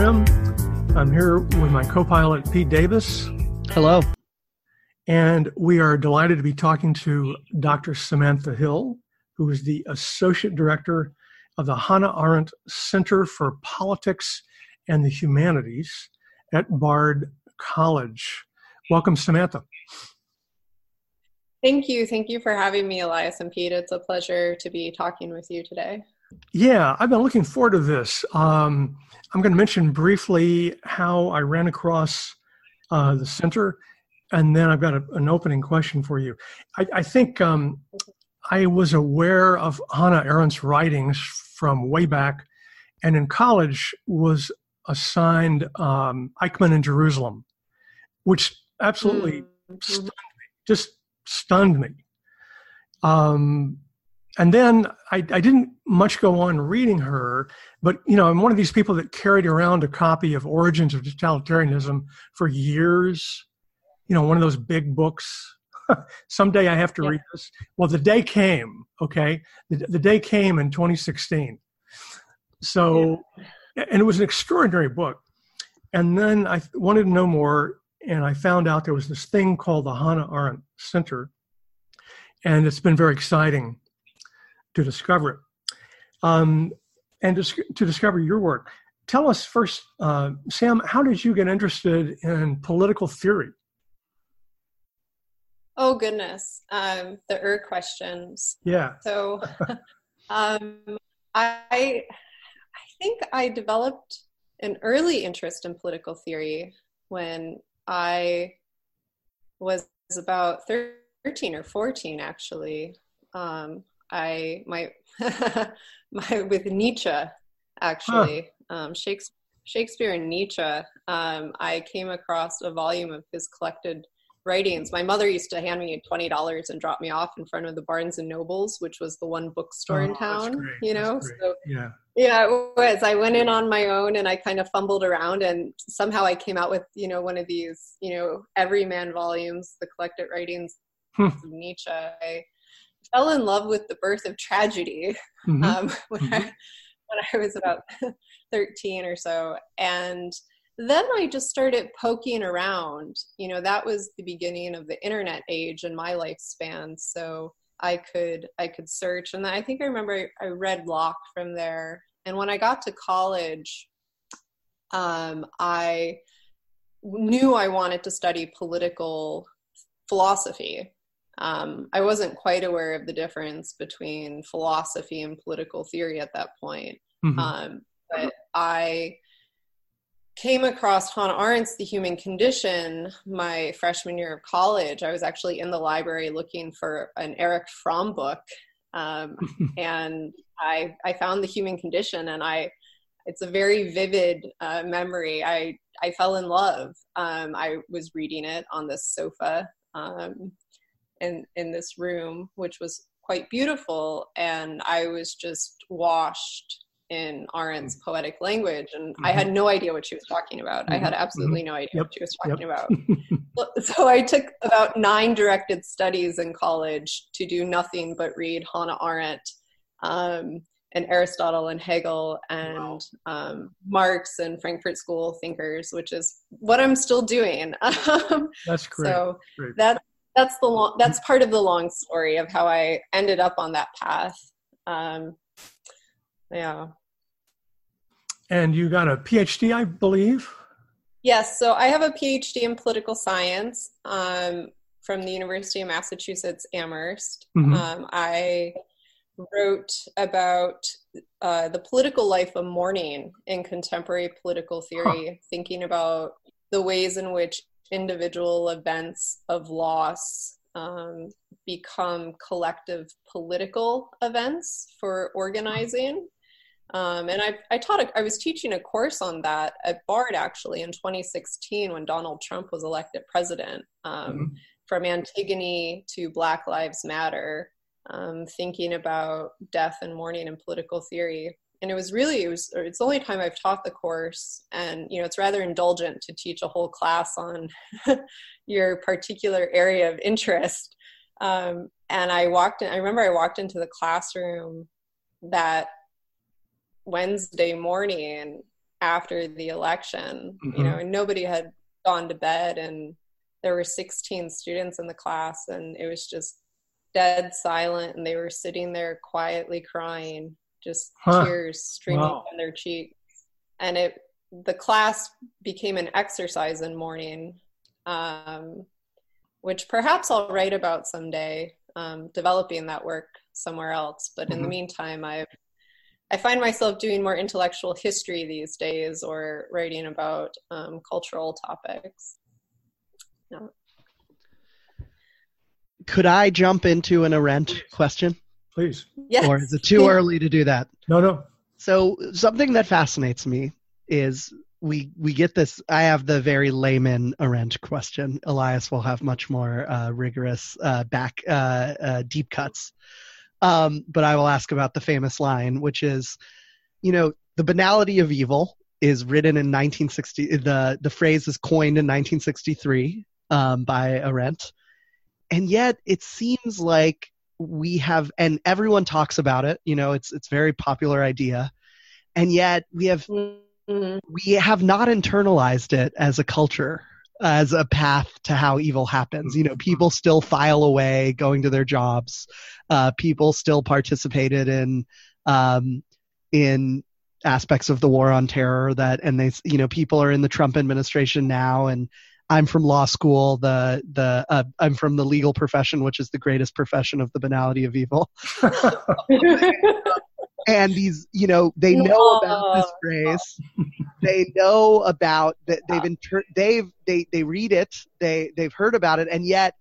Elias I'm here with my co pilot, Pete Davis. Hello. And we are delighted to be talking to Dr. Samantha Hill, who is the Associate Director of the Hannah Arendt Center for Politics and the Humanities at Bard College. Welcome, Samantha. Thank you. Thank you for having me, Elias and Pete. It's a pleasure to be talking with you today. Yeah, I've been looking forward to this. Um, I'm going to mention briefly how I ran across uh, the center, and then I've got a, an opening question for you. I, I think um, I was aware of Hannah Arendt's writings from way back, and in college was assigned um, Eichmann in Jerusalem, which absolutely mm-hmm. stunned me, just stunned me. Um, and then I, I, didn't much go on reading her, but you know, I'm one of these people that carried around a copy of Origins of Totalitarianism for years. You know, one of those big books. Someday I have to yeah. read this. Well, the day came. Okay, the, the day came in 2016. So, yeah. and it was an extraordinary book. And then I wanted to know more, and I found out there was this thing called the Hannah Arendt Center, and it's been very exciting to discover it. Um, and to, to, discover your work. Tell us first, uh, Sam, how did you get interested in political theory? Oh goodness, um, the er questions. Yeah. So, um, I, I think I developed an early interest in political theory when I was about thirteen or fourteen, actually. Um, I my my with Nietzsche actually huh. um, Shakespeare, Shakespeare and Nietzsche. Um, I came across a volume of his collected writings. My mother used to hand me twenty dollars and drop me off in front of the Barnes and Nobles, which was the one bookstore oh, in town. You know, so yeah. Yeah, it was. I went in on my own and I kind of fumbled around and somehow I came out with, you know, one of these, you know, everyman volumes, the collected writings hmm. of Nietzsche. I, fell in love with the birth of tragedy mm-hmm. um, when, mm-hmm. I, when I was about 13 or so. And then I just started poking around. You know, that was the beginning of the internet age in my lifespan. So I could I could search, and I think I remember I read Locke from there. And when I got to college, um, I knew I wanted to study political philosophy um, I wasn't quite aware of the difference between philosophy and political theory at that point. Mm-hmm. Um, but I came across Hannah Arendt's The Human Condition my freshman year of college. I was actually in the library looking for an Erich Fromm book, um, and I I found The Human Condition, and I it's a very vivid uh, memory. I I fell in love. Um, I was reading it on the sofa um, in in this room, which was quite beautiful, and I was just washed in Arendt's mm. poetic language, and mm-hmm. I had no idea what she was talking about. Mm-hmm. I had mm-hmm. absolutely mm-hmm. no idea yep. what she was talking yep. about. so I took about nine directed studies in college to do nothing but read Hannah Arendt. Um, and Aristotle and Hegel and wow. um, Marx and Frankfurt School thinkers, which is what I'm still doing. that's great. So great. that that's the long that's part of the long story of how I ended up on that path. Um, yeah. And you got a PhD, I believe. Yes, so I have a PhD in political science um, from the University of Massachusetts Amherst. Mm-hmm. Um, I wrote about uh, the political life of mourning in contemporary political theory, huh. thinking about the ways in which individual events of loss um, become collective political events for organizing. Um, and I, I taught, a, I was teaching a course on that at Bard actually in 2016 when Donald Trump was elected president. Um, mm-hmm. From Antigone to Black Lives Matter, um, thinking about death and mourning and political theory and it was really it was it's the only time i've taught the course and you know it's rather indulgent to teach a whole class on your particular area of interest um, and i walked in i remember i walked into the classroom that Wednesday morning after the election, mm-hmm. you know, and nobody had gone to bed and there were 16 students in the class and it was just dead silent and they were sitting there quietly crying just huh. tears streaming wow. down their cheeks and it the class became an exercise in mourning um, which perhaps i'll write about someday um, developing that work somewhere else but in mm-hmm. the meantime i've I find myself doing more intellectual history these days or writing about um, cultural topics. Could I jump into an Arendt question? Please. Yes. Or is it too early to do that? No, no. So something that fascinates me is we we get this. I have the very layman Arendt question. Elias will have much more uh, rigorous uh, back uh, uh deep cuts. Um, but I will ask about the famous line, which is, you know, the banality of evil is written in 1960. The the phrase is coined in 1963 um, by Arendt, and yet it seems like we have, and everyone talks about it. You know, it's it's very popular idea, and yet we have mm-hmm. we have not internalized it as a culture as a path to how evil happens. You know, people still file away going to their jobs. Uh, people still participated in um, in aspects of the war on terror that, and they, you know, people are in the Trump administration now, and I'm from law school. The the uh, I'm from the legal profession, which is the greatest profession of the banality of evil. and these you know they know about this phrase they know about that they've inter- they've they they read it they they've heard about it and yet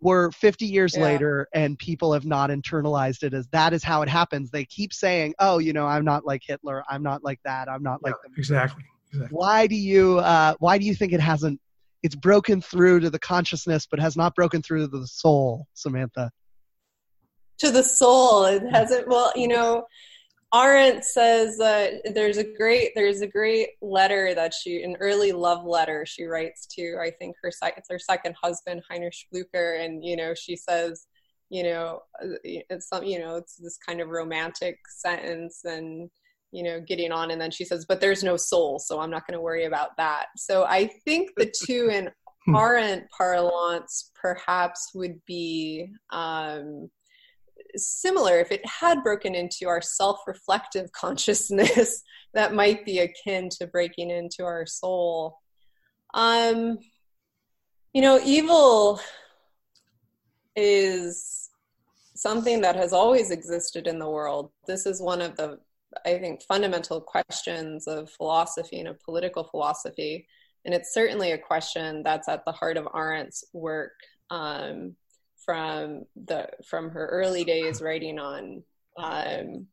we're 50 years yeah. later and people have not internalized it as that is how it happens they keep saying oh you know i'm not like hitler i'm not like that i'm not like them. exactly exactly why do you uh why do you think it hasn't it's broken through to the consciousness but has not broken through to the soul samantha. To the soul. It mm. hasn't well you know Arendt says that there's a great there's a great letter that she an early love letter she writes to I think her it's her second husband Heinrich Blücher and you know she says you know uh, it's some you know it's this kind of romantic sentence and you know getting on and then she says but there's no soul so I'm not going to worry about that. So I think the two in hmm. Arendt parlance perhaps would be um, similar. If it had broken into our self-reflective consciousness that might be akin to breaking into our soul. Um you know evil is something that has always existed in the world. This is one of the i think fundamental questions of philosophy and of political philosophy. And it's certainly a question that's at the heart of arendt's work um, from the from her early days writing on um,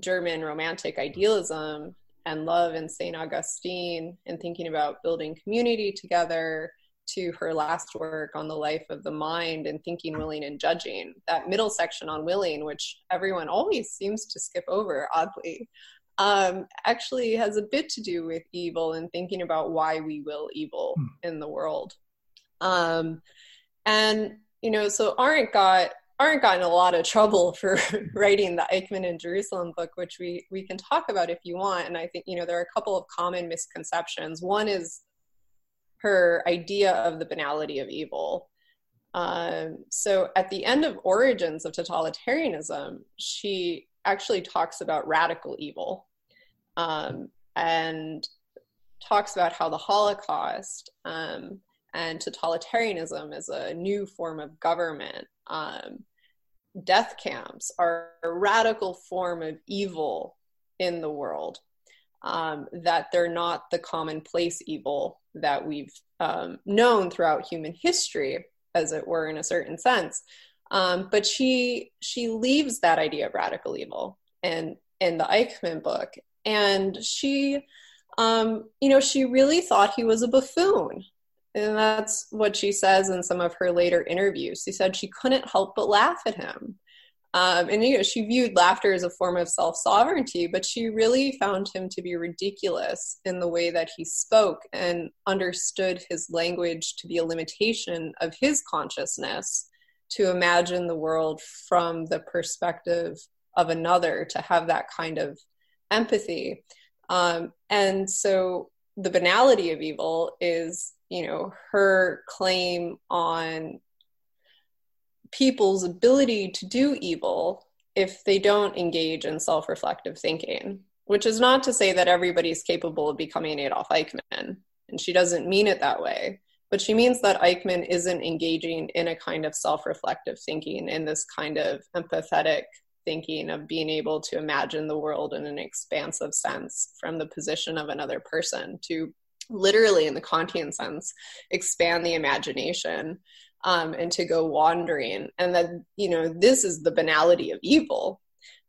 German romantic idealism and love and Saint Augustine and thinking about building community together to her last work on the life of the mind and thinking, willing, and judging. That middle section on willing, which everyone always seems to skip over, oddly, um, actually has a bit to do with evil and thinking about why we will evil hmm. in the world. Um, and you know, so Arendt got Arendt got in a lot of trouble for writing the Eichmann in Jerusalem book, which we we can talk about if you want. And I think you know there are a couple of common misconceptions. One is her idea of the banality of evil. Um, so at the end of Origins of Totalitarianism, she actually talks about radical evil um, and talks about how the Holocaust um, and totalitarianism is a new form of government. Um, death camps are a radical form of evil in the world. Um, that they're not the commonplace evil that we've um, known throughout human history, as it were, in a certain sense. Um, but she she leaves that idea of radical evil and in the Eichmann book, and she, um, you know, she really thought he was a buffoon. And that's what she says in some of her later interviews. She said she couldn't help but laugh at him. Um, and you know, she viewed laughter as a form of self sovereignty, but she really found him to be ridiculous in the way that he spoke and understood his language to be a limitation of his consciousness to imagine the world from the perspective of another, to have that kind of empathy. Um, and so the banality of evil is, you know, her claim on people's ability to do evil if they don't engage in self reflective thinking, which is not to say that everybody's capable of becoming Adolf Eichmann. And she doesn't mean it that way. But she means that Eichmann isn't engaging in a kind of self reflective thinking, in this kind of empathetic thinking of being able to imagine the world in an expansive sense from the position of another person to literally in the Kantian sense expand the imagination um, and to go wandering and that you know this is the banality of evil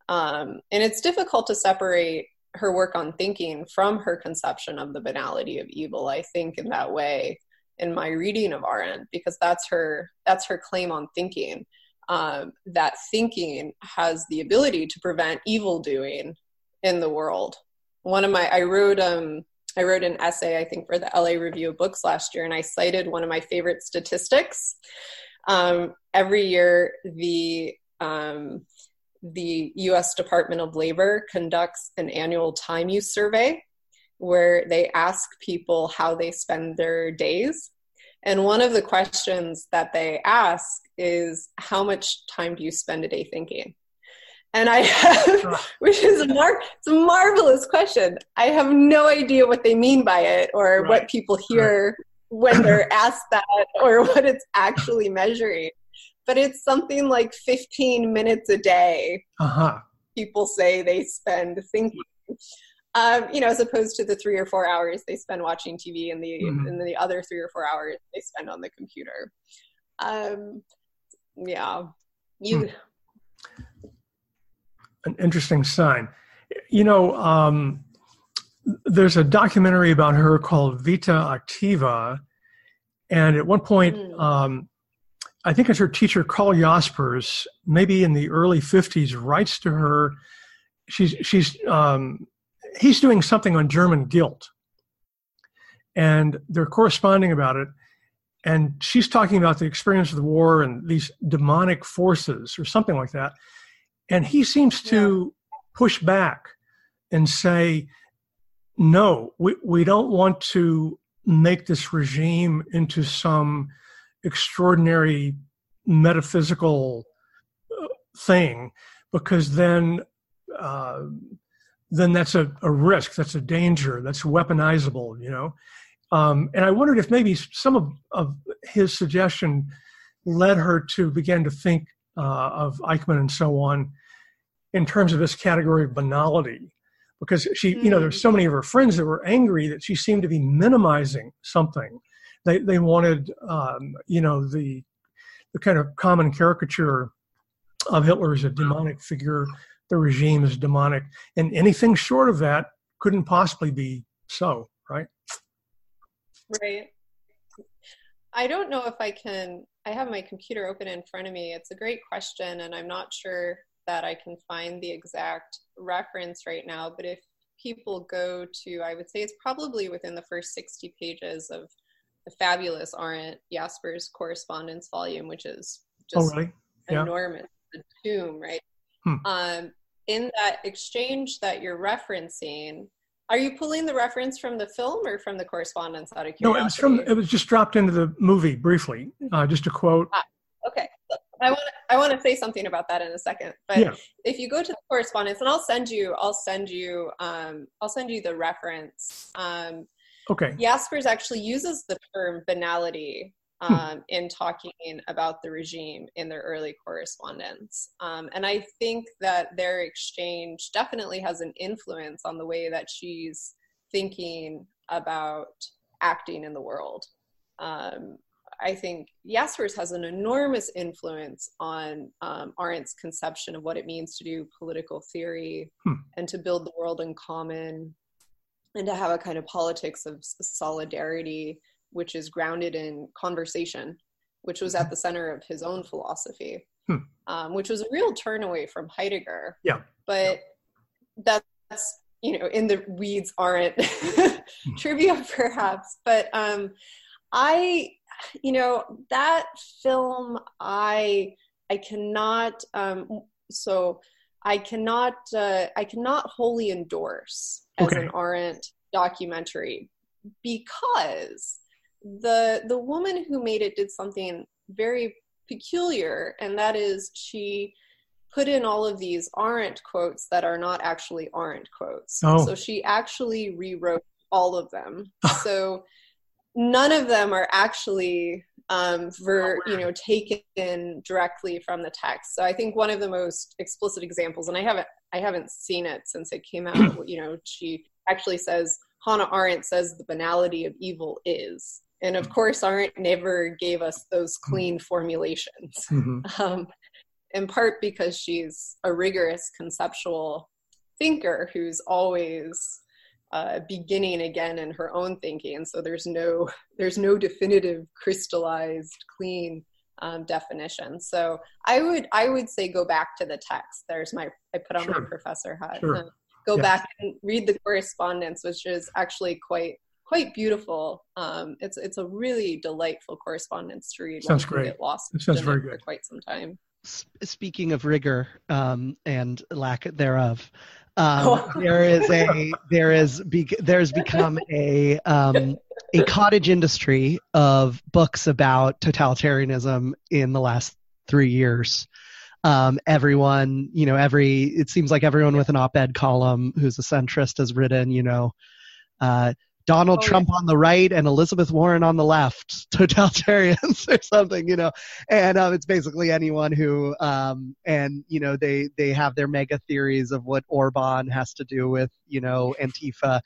um, and it's difficult to separate her work on thinking from her conception of the banality of evil i think in that way in my reading of Arendt because that's her that's her claim on thinking um, that thinking has the ability to prevent evil doing in the world. One of my I wrote um I wrote an essay I think for the LA Review of Books last year and I cited one of my favorite statistics. Um, every year the um, the U.S. Department of Labor conducts an annual time use survey where they ask people how they spend their days. And one of the questions that they ask is, How much time do you spend a day thinking? And I have, which is a, mar- it's a marvelous question. I have no idea what they mean by it or right. what people hear right. when they're asked that or what it's actually measuring. But it's something like 15 minutes a day. Uh-huh. People say they spend thinking um, you know, as opposed to the three or four hours they spend watching TV and the mm-hmm. and the other three or four hours they spend on the computer. Um, yeah, you. Hmm. An interesting sign. You know, um, there's a documentary about her called Vita Activa, and at one point, mm. um, I think it's her teacher Karl Jaspers, maybe in the early '50s, writes to her. She's she's um, he's doing something on German guilt. And they're corresponding about it. And she's talking about the experience of the war and these demonic forces or something like that. And he seems to yeah. push back and say, no, we, we don't want to make this regime into some extraordinary metaphysical uh, thing because then uh, then that's a, a risk, that's a danger, that's weaponizable, you know. Um, and I wondered if maybe some of, of his suggestion led her to begin to think uh, of Eichmann and so on in terms of this category of banality. Because she, you know, there's so many of her friends that were angry that she seemed to be minimizing something. They, they wanted, um, you know, the, the kind of common caricature of Hitler as a demonic figure the regime is demonic. And anything short of that couldn't possibly be so, right? Right. I don't know if I can. I have my computer open in front of me. It's a great question, and I'm not sure that I can find the exact reference right now. But if people go to, I would say it's probably within the first 60 pages of the fabulous Arendt Jaspers correspondence volume, which is just oh, really? yeah. enormous. The tomb, right? Hmm. Um, in that exchange that you're referencing, are you pulling the reference from the film or from the correspondence out of curiosity? No, it was from. It was just dropped into the movie briefly. Uh, just a quote. Ah, okay, I want I want to say something about that in a second. But yeah. if you go to the correspondence, and I'll send you, I'll send you, um, I'll send you the reference. Um, okay. Jaspers actually uses the term banality. Um, in talking about the regime in their early correspondence. Um, and I think that their exchange definitely has an influence on the way that she's thinking about acting in the world. Um, I think Jaspers has an enormous influence on um, Arendt's conception of what it means to do political theory hmm. and to build the world in common and to have a kind of politics of solidarity which is grounded in conversation, which was at the center of his own philosophy, hmm. um, which was a real turn away from Heidegger. Yeah. But yeah. that's, you know, in the weeds Arendt hmm. trivia perhaps. But um, I, you know, that film, I, I cannot, um, so I cannot uh, I cannot wholly endorse as Okay. an Arendt documentary because the the woman who made it did something very peculiar, and that is she put in all of these Arendt quotes that are not actually Arendt quotes. Oh. So she actually rewrote all of them. so none of them are actually um, ver, you know taken directly from the text. So I think one of the most explicit examples, and I haven't I haven't seen it since it came out. you know, she actually says Hannah Arendt says the banality of evil is, and of course Arendt never gave us those clean formulations. Mhm. Um, in part because she's a rigorous conceptual thinker who's always uh, beginning again in her own thinking and so there's no there's no definitive crystallized clean um, definition so i would i would say go back to the text there's my i put on my professor hat Sure. Go Yes. back and read the correspondence which is actually quite quite beautiful um, it's it's a really delightful correspondence to read Sounds great. get lost It sounds in very for good. quite some time S- speaking of rigor um, and lack thereof, um, Oh. there is a there is be, there's become a um, a cottage industry of books about totalitarianism in the last three years. Um, everyone, you know, every it seems like everyone with an op-ed column who's a centrist has written, you know, uh, Donald Oh, yeah. Trump on the right and Elizabeth Warren on the left, totalitarians or something, you know and um, it's basically anyone who um, and you know they they have their mega theories of what Orban has to do with you know Antifa,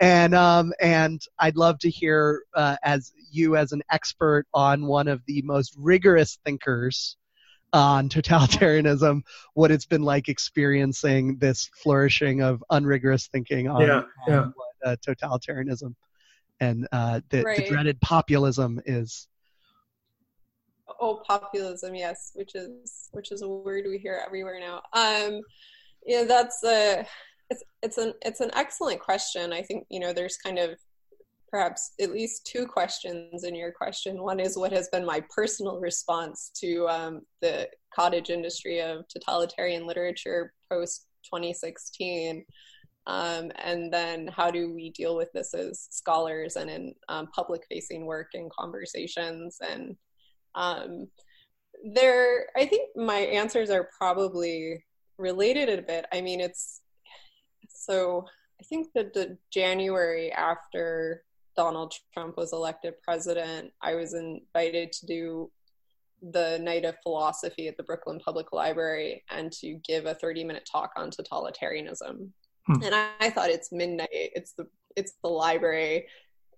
and um, and I'd love to hear uh, as you as an expert on one of the most rigorous thinkers on totalitarianism what it's been like experiencing this flourishing of unrigorous thinking on, Yeah, yeah. on what, uh, totalitarianism and uh, the, the dreaded populism is oh populism yes which is which is a word we hear everywhere now. Um yeah that's a it's it's an it's an excellent question. I think you know there's kind of perhaps at least two questions in your question. One is what has been my personal response to um, the cottage industry of totalitarian literature post 2016 um, and then how do we deal with this as scholars and in um, public facing work and conversations? And um, there i think my answers are probably related a bit. I mean it's so i think that the january after donald trump was elected president i was invited to do the night of philosophy at the brooklyn public library and to give a 30 minute talk on totalitarianism Hmm. and I, I thought it's midnight it's the it's the library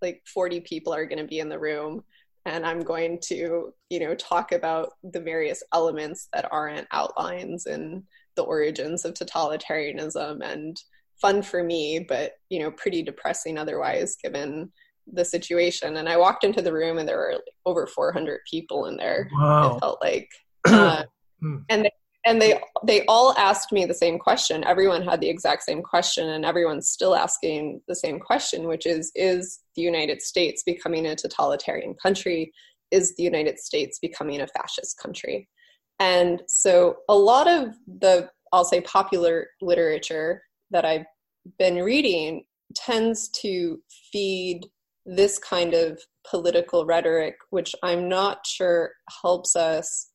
like 40 people are going to be in the room and I'm going to, you know, talk about the various elements that Arendt outlines and the origins of totalitarianism and fun for me, but you know, pretty depressing otherwise given the situation. And I walked into the room and there were like over 400 people in there. Wow. It felt like, uh, Hmm. and they, and they they all asked me the same question. Everyone had the exact same question, and everyone's still asking the same question, which is: Is the United States becoming a totalitarian country? Is the United States becoming a fascist country? And so, a lot of the I'll say popular literature that I've been reading tends to feed this kind of political rhetoric, which I'm not sure helps us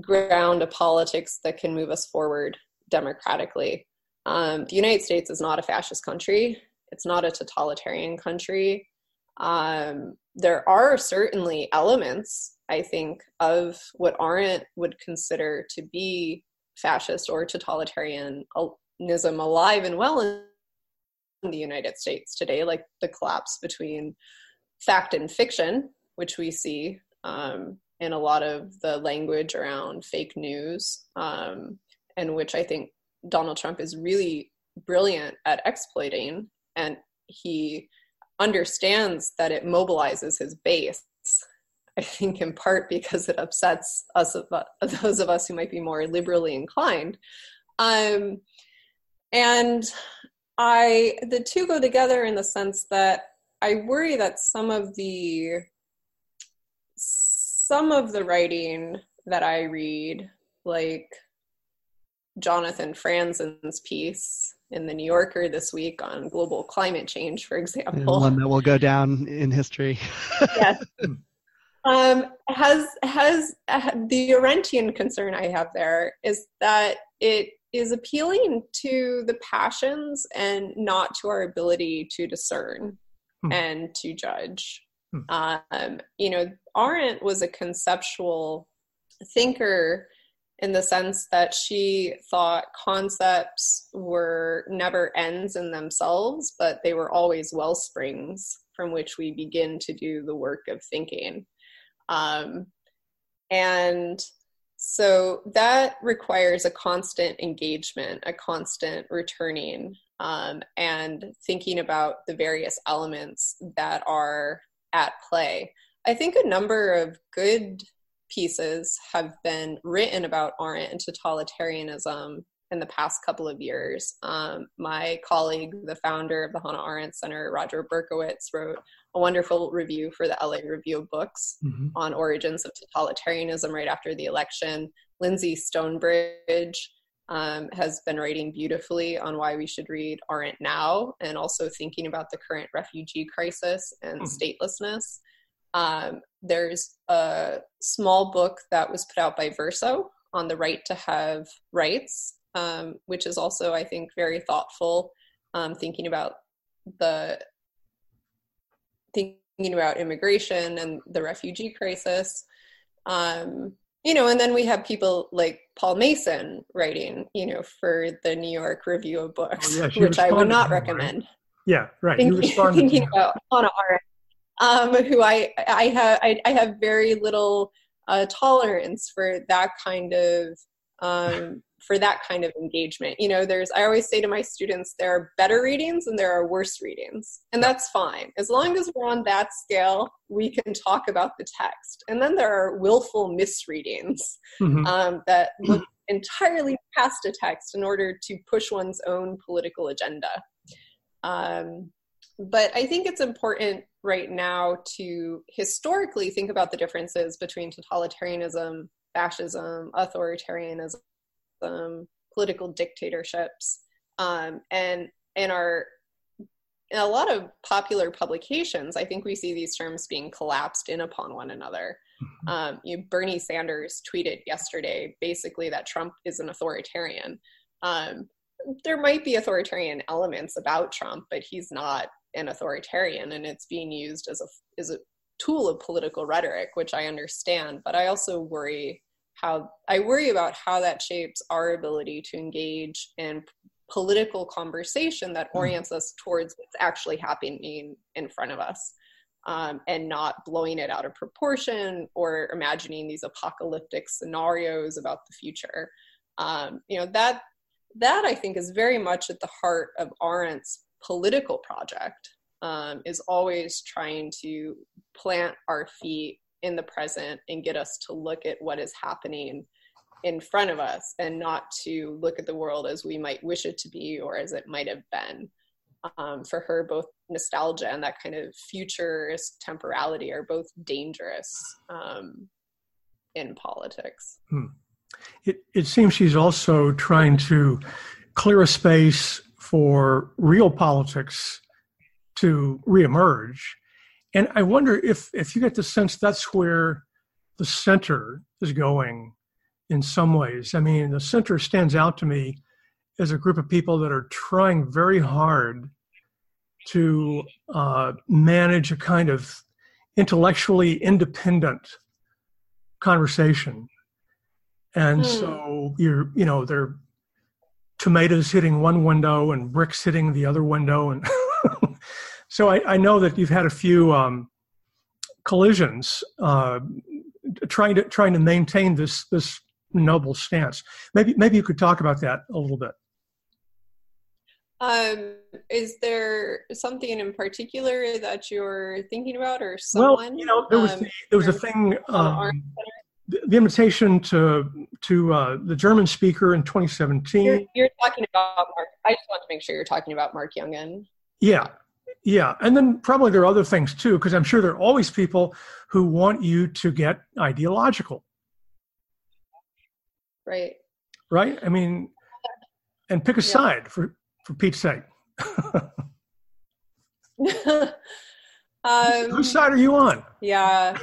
ground a politics that can move us forward democratically. Um, the United States is not a fascist country. It's not a totalitarian country. Um, there are certainly elements, I think, of what Arendt would consider to be fascist or totalitarianism alive and well in the United States today, like the collapse between fact and fiction, which we see um, in a lot of the language around fake news, um, and which I think Donald Trump is really brilliant at exploiting. And he understands that it mobilizes his base. I think in part because it upsets us, of, those of us who might be more liberally inclined. Um, and I, the two go together in the sense that I worry that some of the some of the writing that I read, like Jonathan Franzen's piece in the New Yorker this week on global climate change, for example. one that will go down in history. yes. Um, has has uh, the Arendtian concern I have there is that it is appealing to the passions and not to our ability to discern hmm. and to judge. Hmm. Um, you know, Arendt was a conceptual thinker in the sense that she thought concepts were never ends in themselves, but they were always well springs from which we begin to do the work of thinking. Um, and so that requires a constant engagement, a constant returning, um, and thinking about the various elements that are at play. I think a number of good pieces have been written about Arendt and totalitarianism in the past couple of years. Um, my colleague, the founder of the Hannah Arendt Center, Roger Berkowitz, wrote a wonderful review for the LA Review of Books mm-hmm. on origins of totalitarianism right after the election. Lyndsey Stonebridge um, has been writing beautifully on why we should read Arendt now and also thinking about the current refugee crisis and mm-hmm. statelessness. Um, there's a small book that was put out by Verso on the right to have rights, um, which is also, I think, very thoughtful, um, thinking about the thinking about immigration and the refugee crisis. Um, you know, and then we have people like Paul Mason writing, you know, for the New York Review of Books, oh, yeah, which I would not recommend. Right? Yeah, right. Thinking, thinking about Hannah Arendt um, who I I have I, I have very little uh, tolerance for that kind of um, for that kind of engagement. You know, there's I always say to my students there are better readings and there are worse readings, and that's fine as long as we're on that scale. We can talk about the text, and then there are willful misreadings mm-hmm. um, that look entirely past a text in order to push one's own political agenda. Um, but I think it's important right now to historically think about the differences between totalitarianism, fascism, authoritarianism, political dictatorships, um, and in our in a lot of popular publications, I think we see these terms being collapsed in upon one another. Mm-hmm. Um, you, Bernie Sanders tweeted yesterday basically that Trump is an authoritarian. Um, there might be authoritarian elements about Trump, but he's not an authoritarian and it's being used as a as a tool of political rhetoric which i understand but i also worry how i worry about how that shapes our ability to engage in political conversation that hmm. orients us towards what's actually happening in front of us um, and not blowing it out of proportion or imagining these apocalyptic scenarios about the future um, you know that that i think is very much at the heart of arendt's political project um, is always trying to plant our feet in the present and get us to look at what is happening in front of us and not to look at the world as we might wish it to be or as it might have been. Um, for her, both nostalgia and that kind of futurist temporality are both dangerous um, in politics. Hmm. It, it seems she's also trying to clear a space for real politics to reemerge. And I wonder if if you get the sense that's where the center is going in some ways. I mean, the center stands out to me as a group of people that are trying very hard to uh, manage a kind of intellectually independent conversation. And mm. so you're, you know, they're tomatoes hitting one window and bricks hitting the other window and so I, I, know that you've had a few um, collisions uh, trying to trying to maintain this this noble stance maybe maybe you could talk about that a little bit um, is there something in particular that you're thinking about or someone well you know there was um, the, there was a thing um, the invitation to to uh, the German speaker in 2017. You're, you're, talking about Mark. I just want to make sure you're talking about Marc Jongen. Yeah, yeah, and then probably there are other things too, because I'm sure there are always people who want you to get ideological. Right. Right. I mean, and pick a yeah. side for for Pete's sake. um, Whose side are you on? Yeah,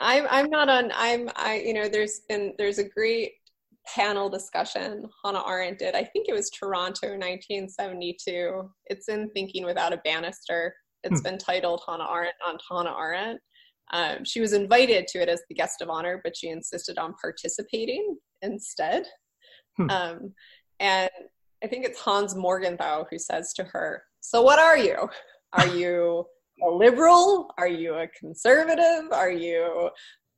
I'm. I'm not on. I'm. I. You know, there's been there's a great panel discussion Hannah Arendt did. I think it was Toronto, 1972. It's in Thinking Without a Banister. It's hmm. been titled Hannah Arendt on Hannah Arendt. Um, she was invited to it as the guest of honor, but she insisted on participating instead. Hmm. Um, and I think it's Hans Morgenthau who says to her, So, what are you? Are you a liberal? Are you a conservative? Are you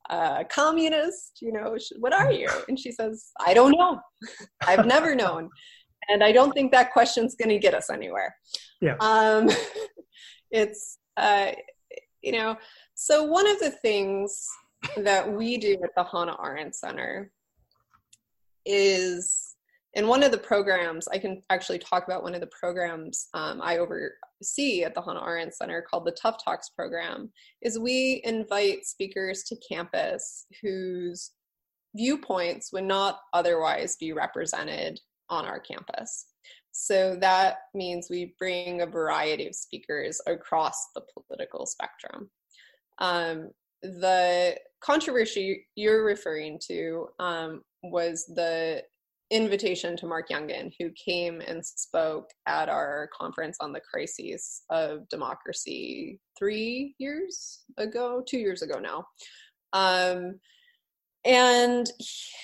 a communist? You know, what are you? And she says, I don't know. I've never known. And I don't think that question's going to get us anywhere. Yeah. Um, it's, uh, you know, so one of the things that we do at the Hannah Arendt Center is in one of the programs, I can actually talk about one of the programs um, I oversee at the Hannah Arendt Center called the Tough Talks program, is we invite speakers to campus whose viewpoints would not otherwise be represented on our campus. So that means we bring a variety of speakers across the political spectrum. Um, the controversy you're referring to um, was the invitation to Marc Jongen, who came and spoke at our conference on the crises of democracy three years ago, two years ago now. Um, and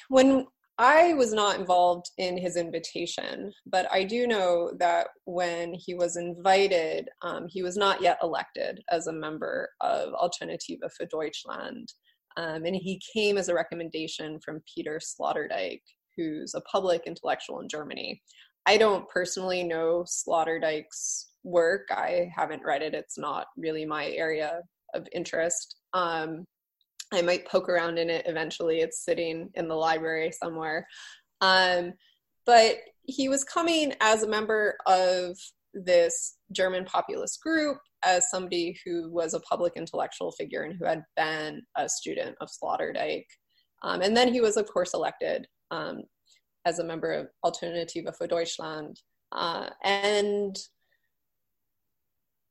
when I was not involved in his invitation, but I do know that when he was invited, um, he was not yet elected as a member of Alternative für Deutschland. Um, and he came as a recommendation from Peter Sloterdijk, who's a public intellectual in Germany. I don't personally know Sloterdijk's work. I haven't read it. It's not really my area of interest. Um, I might poke around in it eventually. It's sitting in the library somewhere. Um, but he was coming as a member of this German populist group, as somebody who was a public intellectual figure and who had been a student of Sloterdijk. Um, and then he was, of course, elected um, as a member of Alternative für Deutschland. Uh, and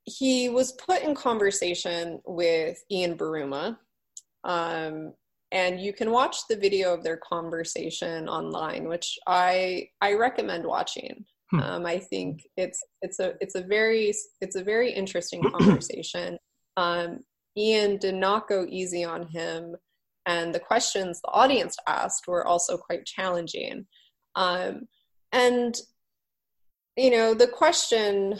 he was put in conversation with Ian Buruma. Um, and you can watch the video of their conversation online, which I I recommend watching. Hmm. Um, I think it's it's a it's a very it's a very interesting conversation. Um, Ian did not go easy on him and the questions the audience asked were also quite challenging. Um, and, you know, the question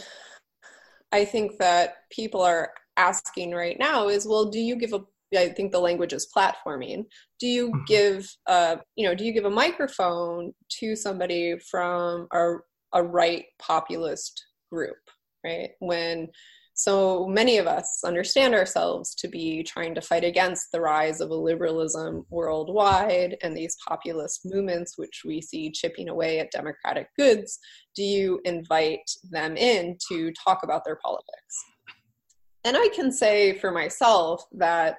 I think that people are asking right now is well, do you give a I think the language is platforming. Do you mm-hmm. give, a, you know, do you give a microphone to somebody from a, a right populist group, right? When so many of us understand ourselves to be trying to fight against the rise of a liberalism worldwide and these populist movements, which we see chipping away at democratic goods. Do you invite them in to talk about their politics? And I can say for myself that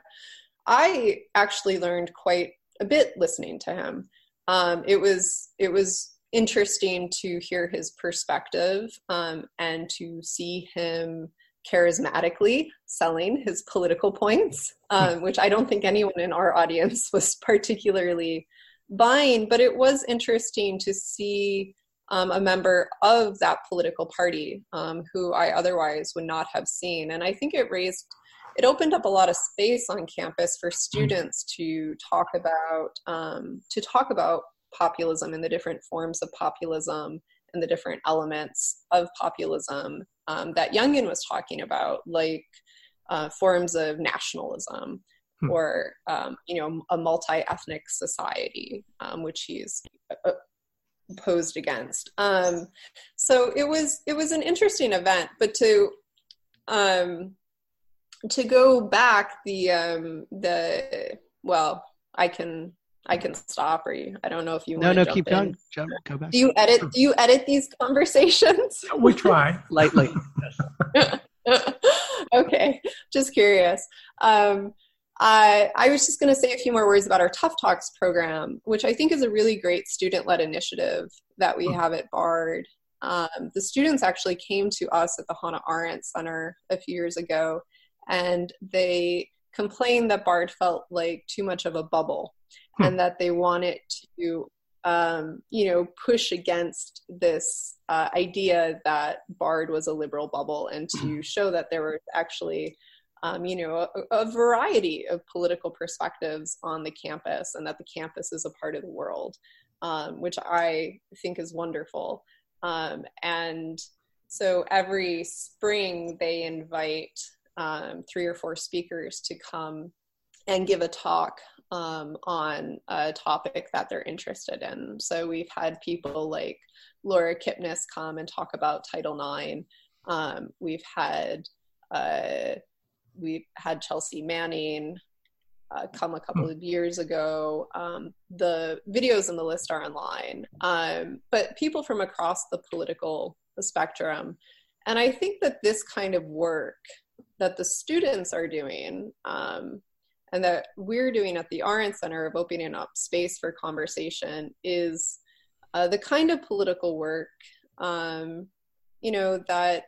I actually learned quite a bit listening to him. Um, it was it was interesting to hear his perspective um, and to see him charismatically selling his political points, um, which I don't think anyone in our audience was particularly buying. But it was interesting to see um, a member of that political party um, who I otherwise would not have seen. And I think it raised, it opened up a lot of space on campus for students to talk about um, to talk about populism and the different forms of populism and the different elements of populism um, that Jongen was talking about, like uh, forms of nationalism hmm. or um, you know a multi-ethnic society, um, which he's uh, opposed against. Um, so it was it was an interesting event, but to um, to go back the um, the well, I can I can stop or you, I don't know if you want to. no no keep in. going. Jump go back. Do you edit do you edit these conversations? We try. Lightly. Okay just curious. Um, Uh, I was just going to say a few more words about our Tough Talks program, which I think is a really great student led initiative that we have at BARD. Um, the students actually came to us at the Hannah Arendt Center a few years ago, and they complained that BARD felt like too much of a bubble hmm. and that they wanted to um, you know, push against this uh, idea that Bard was a liberal bubble and to mm-hmm. show that there were actually, um, you know, a, a, variety of political perspectives on the campus and that the campus is a part of the world, um, which I think is wonderful. Um, and so every spring they invite um, three or four speakers to come and give a talk um, on a topic that they're interested in. So we've had people like Laura Kipnis come and talk about Title IX. Um, we've had uh, we've had Chelsea Manning uh, come a couple of years ago. Um, the videos in the list are online, um, but people from across the political spectrum. And I think that this kind of work that the students are doing um, and that we're doing at the Arendt Center of opening up space for conversation is uh, the kind of political work, um, you know, that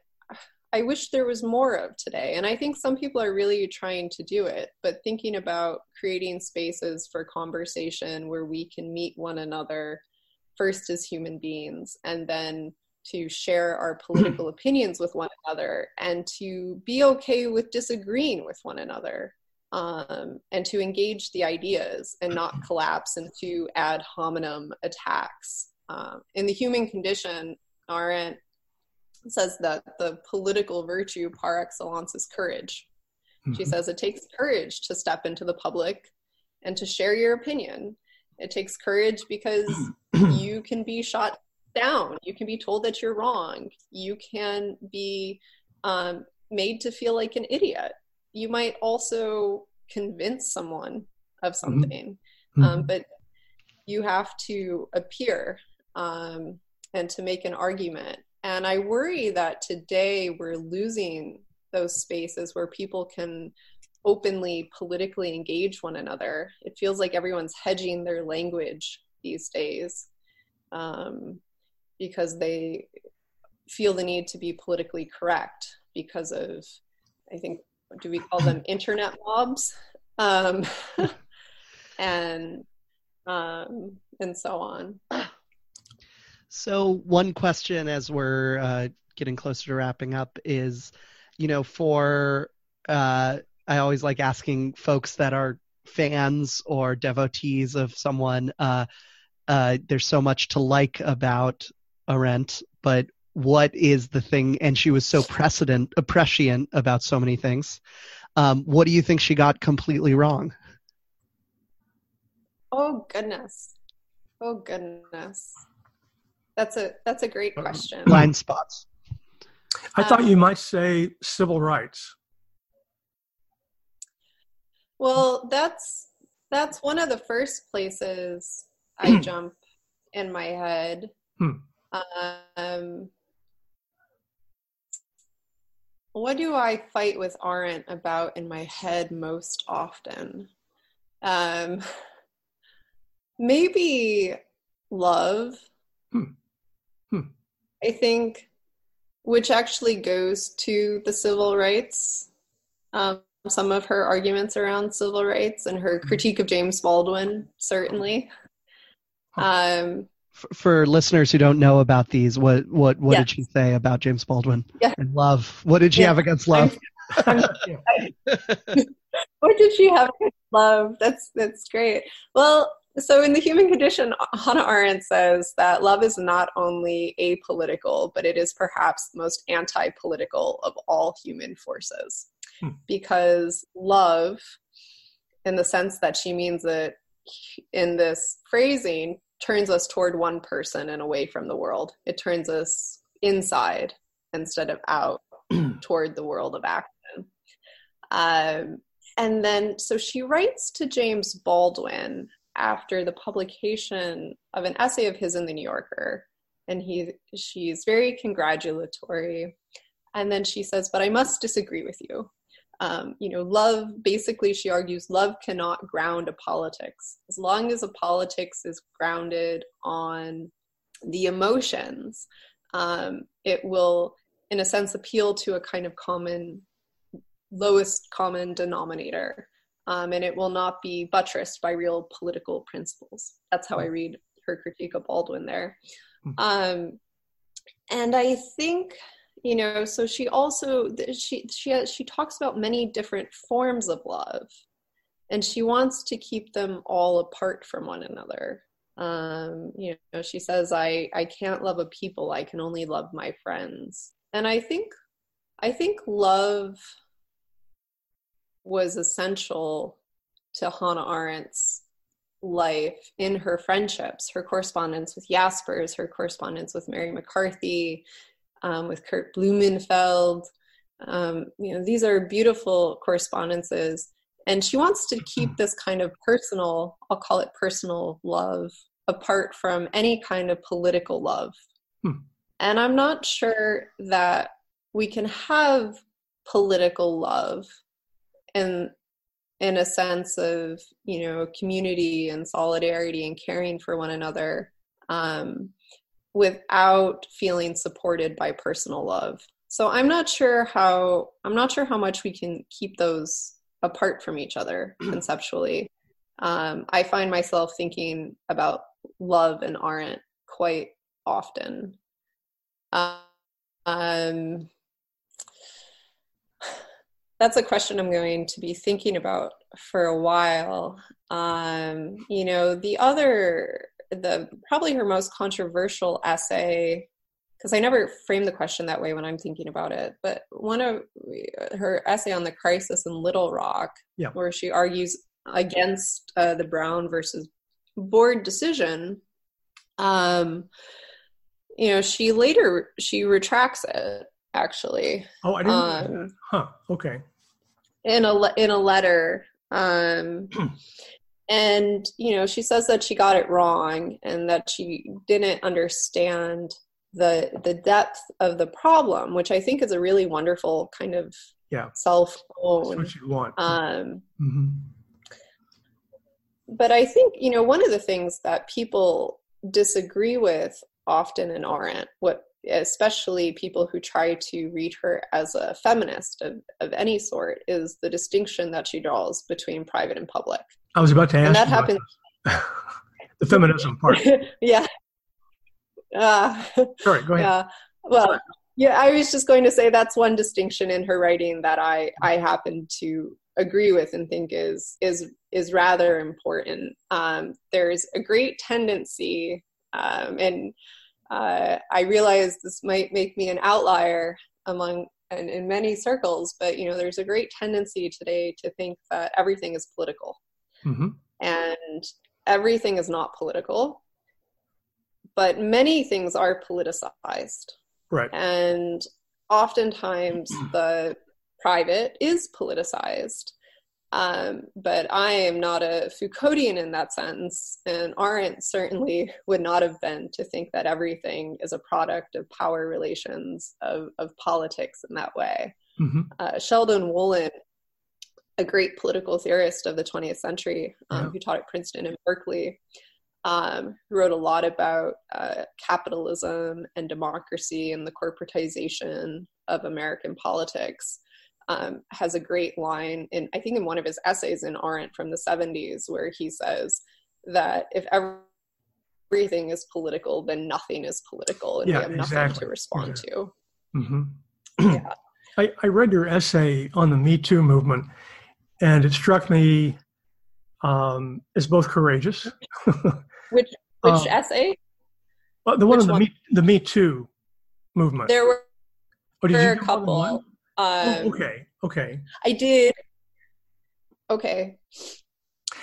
I wish there was more of today. And I think some people are really trying to do it, but thinking about creating spaces for conversation where we can meet one another first as human beings and then to share our political opinions with one another and to be okay with disagreeing with one another um, and to engage the ideas and not collapse into ad hominem attacks. Um, in the human condition, Arendt says that the political virtue par excellence is courage. Mm-hmm. She says it takes courage to step into the public and to share your opinion. It takes courage because you can be shot down. You can be told that you're wrong. You can be um, made to feel like an idiot you might also convince someone of mm-hmm. something mm-hmm. um, but you have to appear um, and to make an argument and i worry that today we're losing those spaces where people can openly politically engage one another it feels like everyone's hedging their language these days um, because they feel the need to be politically correct because of i think do we call them internet mobs? Um, and um, and so on. So one question as we're uh, getting closer to wrapping up is you know for uh, i always like asking folks that are fans or devotees of someone uh, uh there's so much to like about Arendt, but what is the thing? And she was so precedent prescient about so many things. Um, what do you think she got completely wrong? Oh goodness. Oh goodness. That's a that's a great question. Blind spots. I um, thought you might say civil rights. Well that's that's one of the first places i jump in my head. Hmm. Um, what do I fight with Arendt about in my head most often? Um, maybe love. Hmm. Hmm. I think, which actually goes to the civil rights. Um, some of her arguments around civil rights and her hmm. critique of James Baldwin, certainly. Um, for listeners who don't know about these, what what what did she say about James Baldwin yeah. and love? What did she yeah. have against love? what did she have against love? That's that's great. Well, so in the human condition, Hannah Arendt says that love is not only apolitical, but it is perhaps the most anti-political of all human forces, hmm. because love, in the sense that she means it in this phrasing turns us toward one person and away from the world. It turns us inside instead of out toward the world of action. Um, and then, so she writes to James Baldwin after the publication of an essay of his in the New Yorker, and he she's very congratulatory. And then she says, "But I must disagree with you. Um, you know, love, basically, she argues, love cannot ground a politics. As long as a politics is grounded on the emotions, um, it will, in a sense, appeal to a kind of common, lowest common denominator. Um, and it will not be buttressed by real political principles. That's how I read her critique of Baldwin there. Hmm. Um, and I think you know so she also she she she talks about many different forms of love and she wants to keep them all apart from one another. Um you know she says i i can't love a people i can only love my friends. And i think i think love was essential to hannah arendt's life in her friendships her correspondence with jaspers her correspondence with mary mccarthy um, with Kurt Blumenfeld. Um, you know, these are beautiful correspondences. And she wants to keep this kind of personal, I'll call it personal love, apart from any kind of political love. Hmm. And I'm not sure that we can have political love in in a sense of you know community and solidarity and caring for one another um, without feeling supported by personal love. So I'm not sure how I'm not sure how much we can keep those apart from each other conceptually. Um, I find myself thinking about love and Arendt quite often. Um, that's a question I'm going to be thinking about for a while. Um, you know, the other the probably her most controversial essay because I never frame the question that way when I'm thinking about it. But one of her essay on the crisis in Little Rock, yeah. where she argues against uh, the Brown versus Board decision, um, you know, she later she retracts it actually. Oh, I didn't. Um, huh. Okay. In a in a letter, um, and you know she says that she got it wrong and that she didn't understand the the depth of the problem which i think is a really wonderful kind of yeah self own what you want um mm-hmm. but i think you know one of the things that people disagree with often and Arendt what especially people who try to read her as a feminist of, of any sort, is the distinction that she draws between private and public. I was about to ask. And that happens. the feminism part. yeah. Uh, Sorry, go ahead. Yeah. Well, yeah, I was just going to say that's one distinction in her writing that I I happen to agree with and think is is is rather important. Um, there's a great tendency, um, and uh, I realize this might make me an outlier among and in many circles, but you know, there's a great tendency today to think that everything is political, mm-hmm. and everything is not political. But many things are politicized, right? And oftentimes, the private is politicized. Um, but I am not a Foucauldian in that sense, and Arendt certainly would not have been to think that everything is a product of power relations, of, of politics in that way. Mm-hmm. Uh, Sheldon Wolin, a great political theorist of the 20th century, um, yeah. who taught at Princeton and Berkeley, um, wrote a lot about uh, capitalism and democracy and the corporatization of American politics um, has a great line in I think in one of his essays in Arendt from the 70s where he says that if everything is political, then nothing is political, and yeah, we have nothing to respond exactly. to. Mm-hmm. yeah. I, I read your essay on the Me Too movement, and it struck me um, as both courageous. which which um, essay? Well, the one on the Me the Me Too movement. There were, oh, there a couple. Oh, um, okay. Okay. I did. Okay.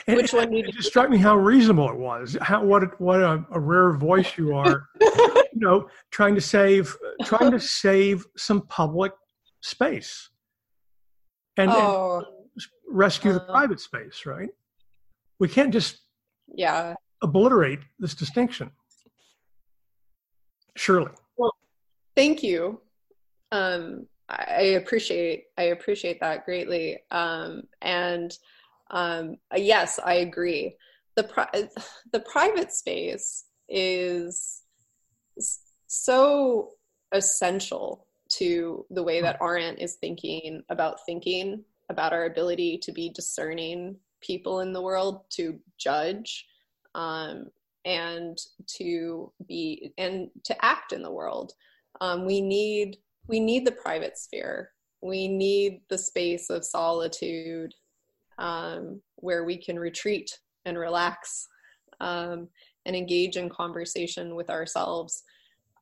And, Which one? It, it just struck me how reasonable it was. How what what a, a rare voice you are. you know, trying to save trying to save some public space, and, oh. and rescue the uh, private space. Right. We can't just yeah obliterate this distinction. Surely. Well, thank you. Um, I appreciate I appreciate that greatly. Um, and um, yes, I agree. The pri- the private space is so essential to the way that Arendt is thinking about thinking, about our ability to be discerning people in the world, to judge, um, and to be and to act in the world. Um, we need we need the private sphere. We need the space of solitude um, where we can retreat and relax um, and engage in conversation with ourselves.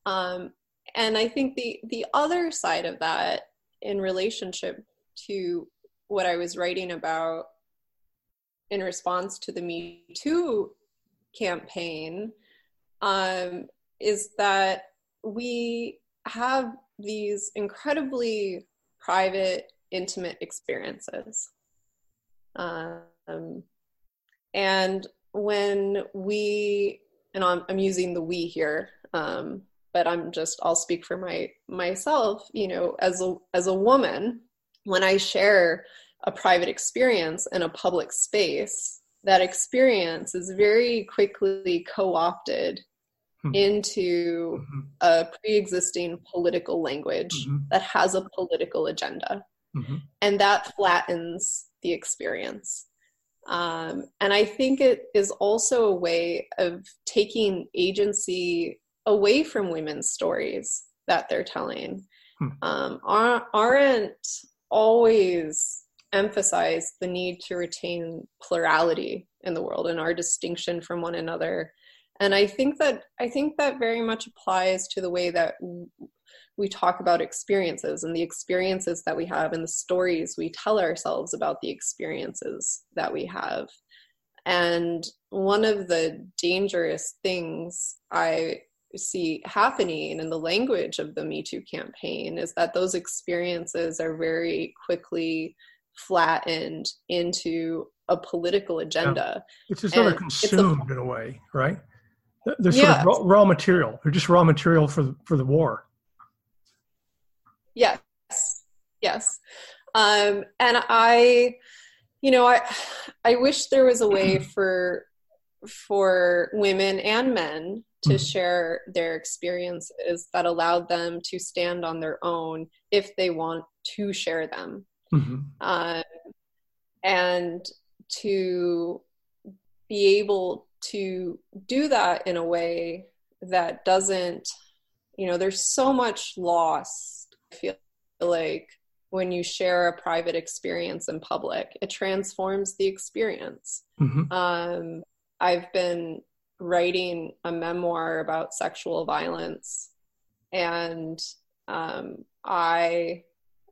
Um, and I think the the other side of that, in relationship to what I was writing about in response to the Me Too campaign, um, is that we have these incredibly private, intimate experiences. Um, and when we, and I'm, I'm using the we here, um, but I'm just, I'll speak for my myself. You know, as a as a woman, when I share a private experience in a public space, that experience is very quickly co-opted hmm. into mm-hmm. a pre-existing political language mm-hmm. that has a political agenda mm-hmm. and that flattens the experience um, and i think it is also a way of taking agency away from women's stories that they're telling hmm. um, Arendt always emphasized the need to retain plurality in the world and our distinction from one another. And i think that i think that very much applies to the way that we talk about experiences and the experiences that we have and the stories we tell ourselves about the experiences that we have. And one of the dangerous things i see happening in the language of the me too campaign is that those experiences are very quickly flattened into a political agenda yeah. it's just sort of consumed a, in a way right they're sort yeah. of raw, raw, material. They're just raw material for the, for the war. Yes, yes, um, and I, you know, I, I wish there was a way for for women and men to mm-hmm. share their experiences that allowed them to stand on their own if they want to share them, mm-hmm. uh, and to be able to do that in a way that doesn't you know there's so much loss i feel like when you share a private experience in public it transforms the experience mm-hmm. um, i've been writing a memoir about sexual violence and um, i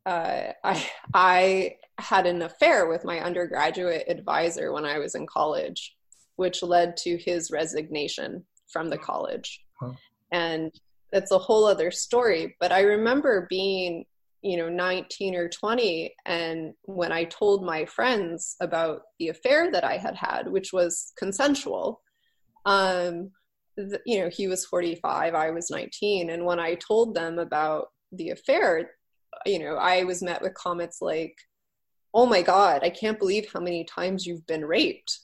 uh, I I had an affair with my undergraduate advisor when I was in college, which led to his resignation from the college. Huh. And that's a whole other story. But I remember being, you know, 19 or 20, and when I told my friends about the affair that I had had, which was consensual, um, th- you know, he was 45, I was 19. And when I told them about the affair, you know, I was met with comments like, oh my God, I can't believe how many times you've been raped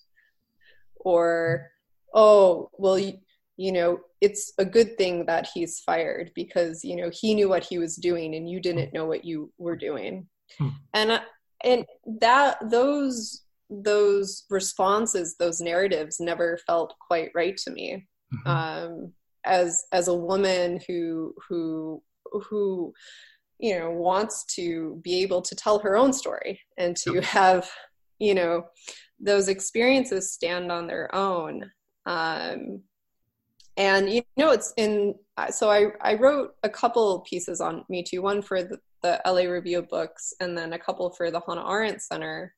or oh well you, you know it's a good thing that he's fired because you know he knew what he was doing and you didn't know what you were doing hmm. and uh, and that those those responses those narratives never felt quite right to me. Mm-hmm. um, as as a woman who who who you know wants to be able to tell her own story and to have you know those experiences stand on their own. Um, and you know it's in so I, I wrote a couple pieces on me too one for the, the la review of books and then a couple for the hannah arendt center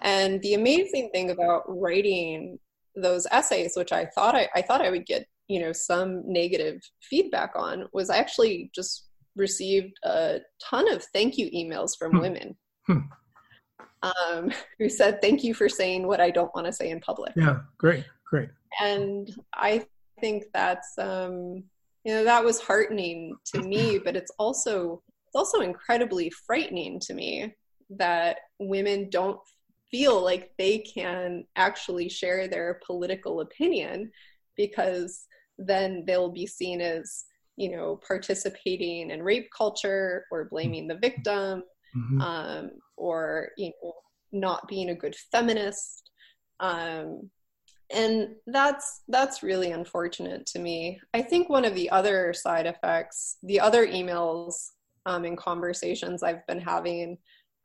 and the amazing thing about writing those essays which i thought I, I thought i would get you know some negative feedback on was i actually just received a ton of thank you emails from hmm. women hmm um, who said, Thank you for saying what I don't want to say in public. Yeah, great, great. And I think that's, um, you know, that was heartening to me, but it's also it's also incredibly frightening to me that women don't feel like they can actually share their political opinion because then they'll be seen as you know participating in rape culture or blaming the victim mm-hmm. um, or you know not being a good feminist um, and that's that's really unfortunate to me i think one of the other side effects the other emails um, and conversations i've been having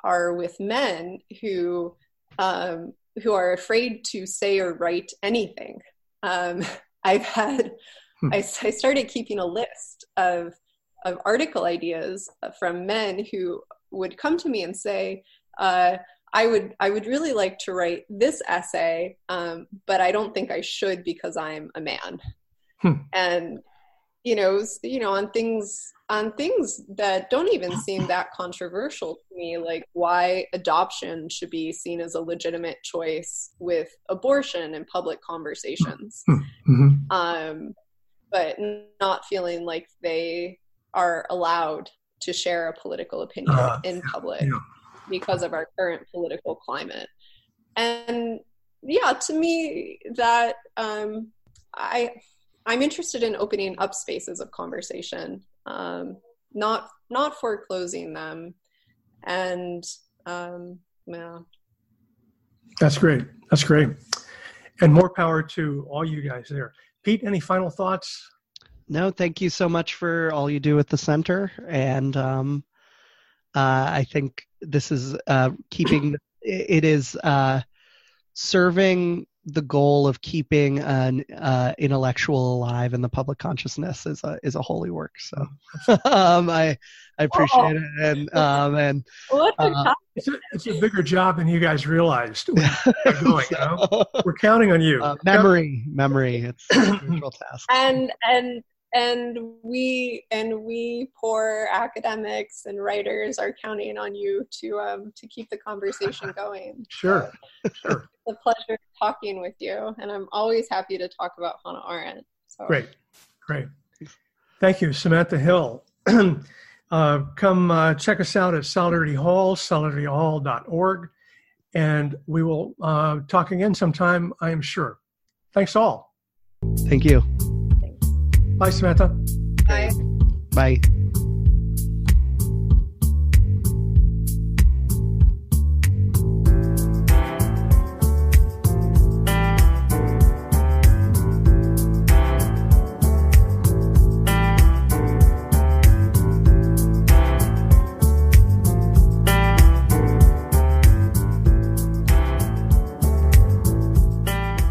are with men who um, who are afraid to say or write anything um, i've had hmm. I, I started keeping a list of of article ideas from men who would come to me and say uh, I would I would really like to write this essay, um, but I don't think I should because I'm a man. Hmm. And you know, you know, on things on things that don't even seem that controversial to me, like why adoption should be seen as a legitimate choice with abortion in public conversations, hmm. mm-hmm. um, but not feeling like they are allowed to share a political opinion uh, in public. Yeah because of our current political climate. And yeah, to me, that um, I I'm interested in opening up spaces of conversation, um, not not foreclosing them, and um, yeah. That's great. That's great, and more power to all you guys there. Pete, any final thoughts? No, thank you so much for all you do at the center, and um, uh, I think this is uh, keeping it is uh, serving the goal of keeping an uh, intellectual alive in the public consciousness is a is a holy work. So um, I I appreciate oh. it and um, and uh, it's, a, it's a bigger job than you guys realized. Going, you know? We're counting on you. Uh, memory, memory. It's a spiritual task. And and and we and we poor academics and writers are counting on you to um to keep the conversation going. Sure sure. It's a pleasure talking with you and i'm always happy to talk about hannah arendt so. Great great. Thank you samantha hill. Uh, come uh, check us out at solidarity hall solidarityhall.org and we will uh, talk again sometime i am sure. Thanks all. Thank you Bye, Samantha. Bye. Bye.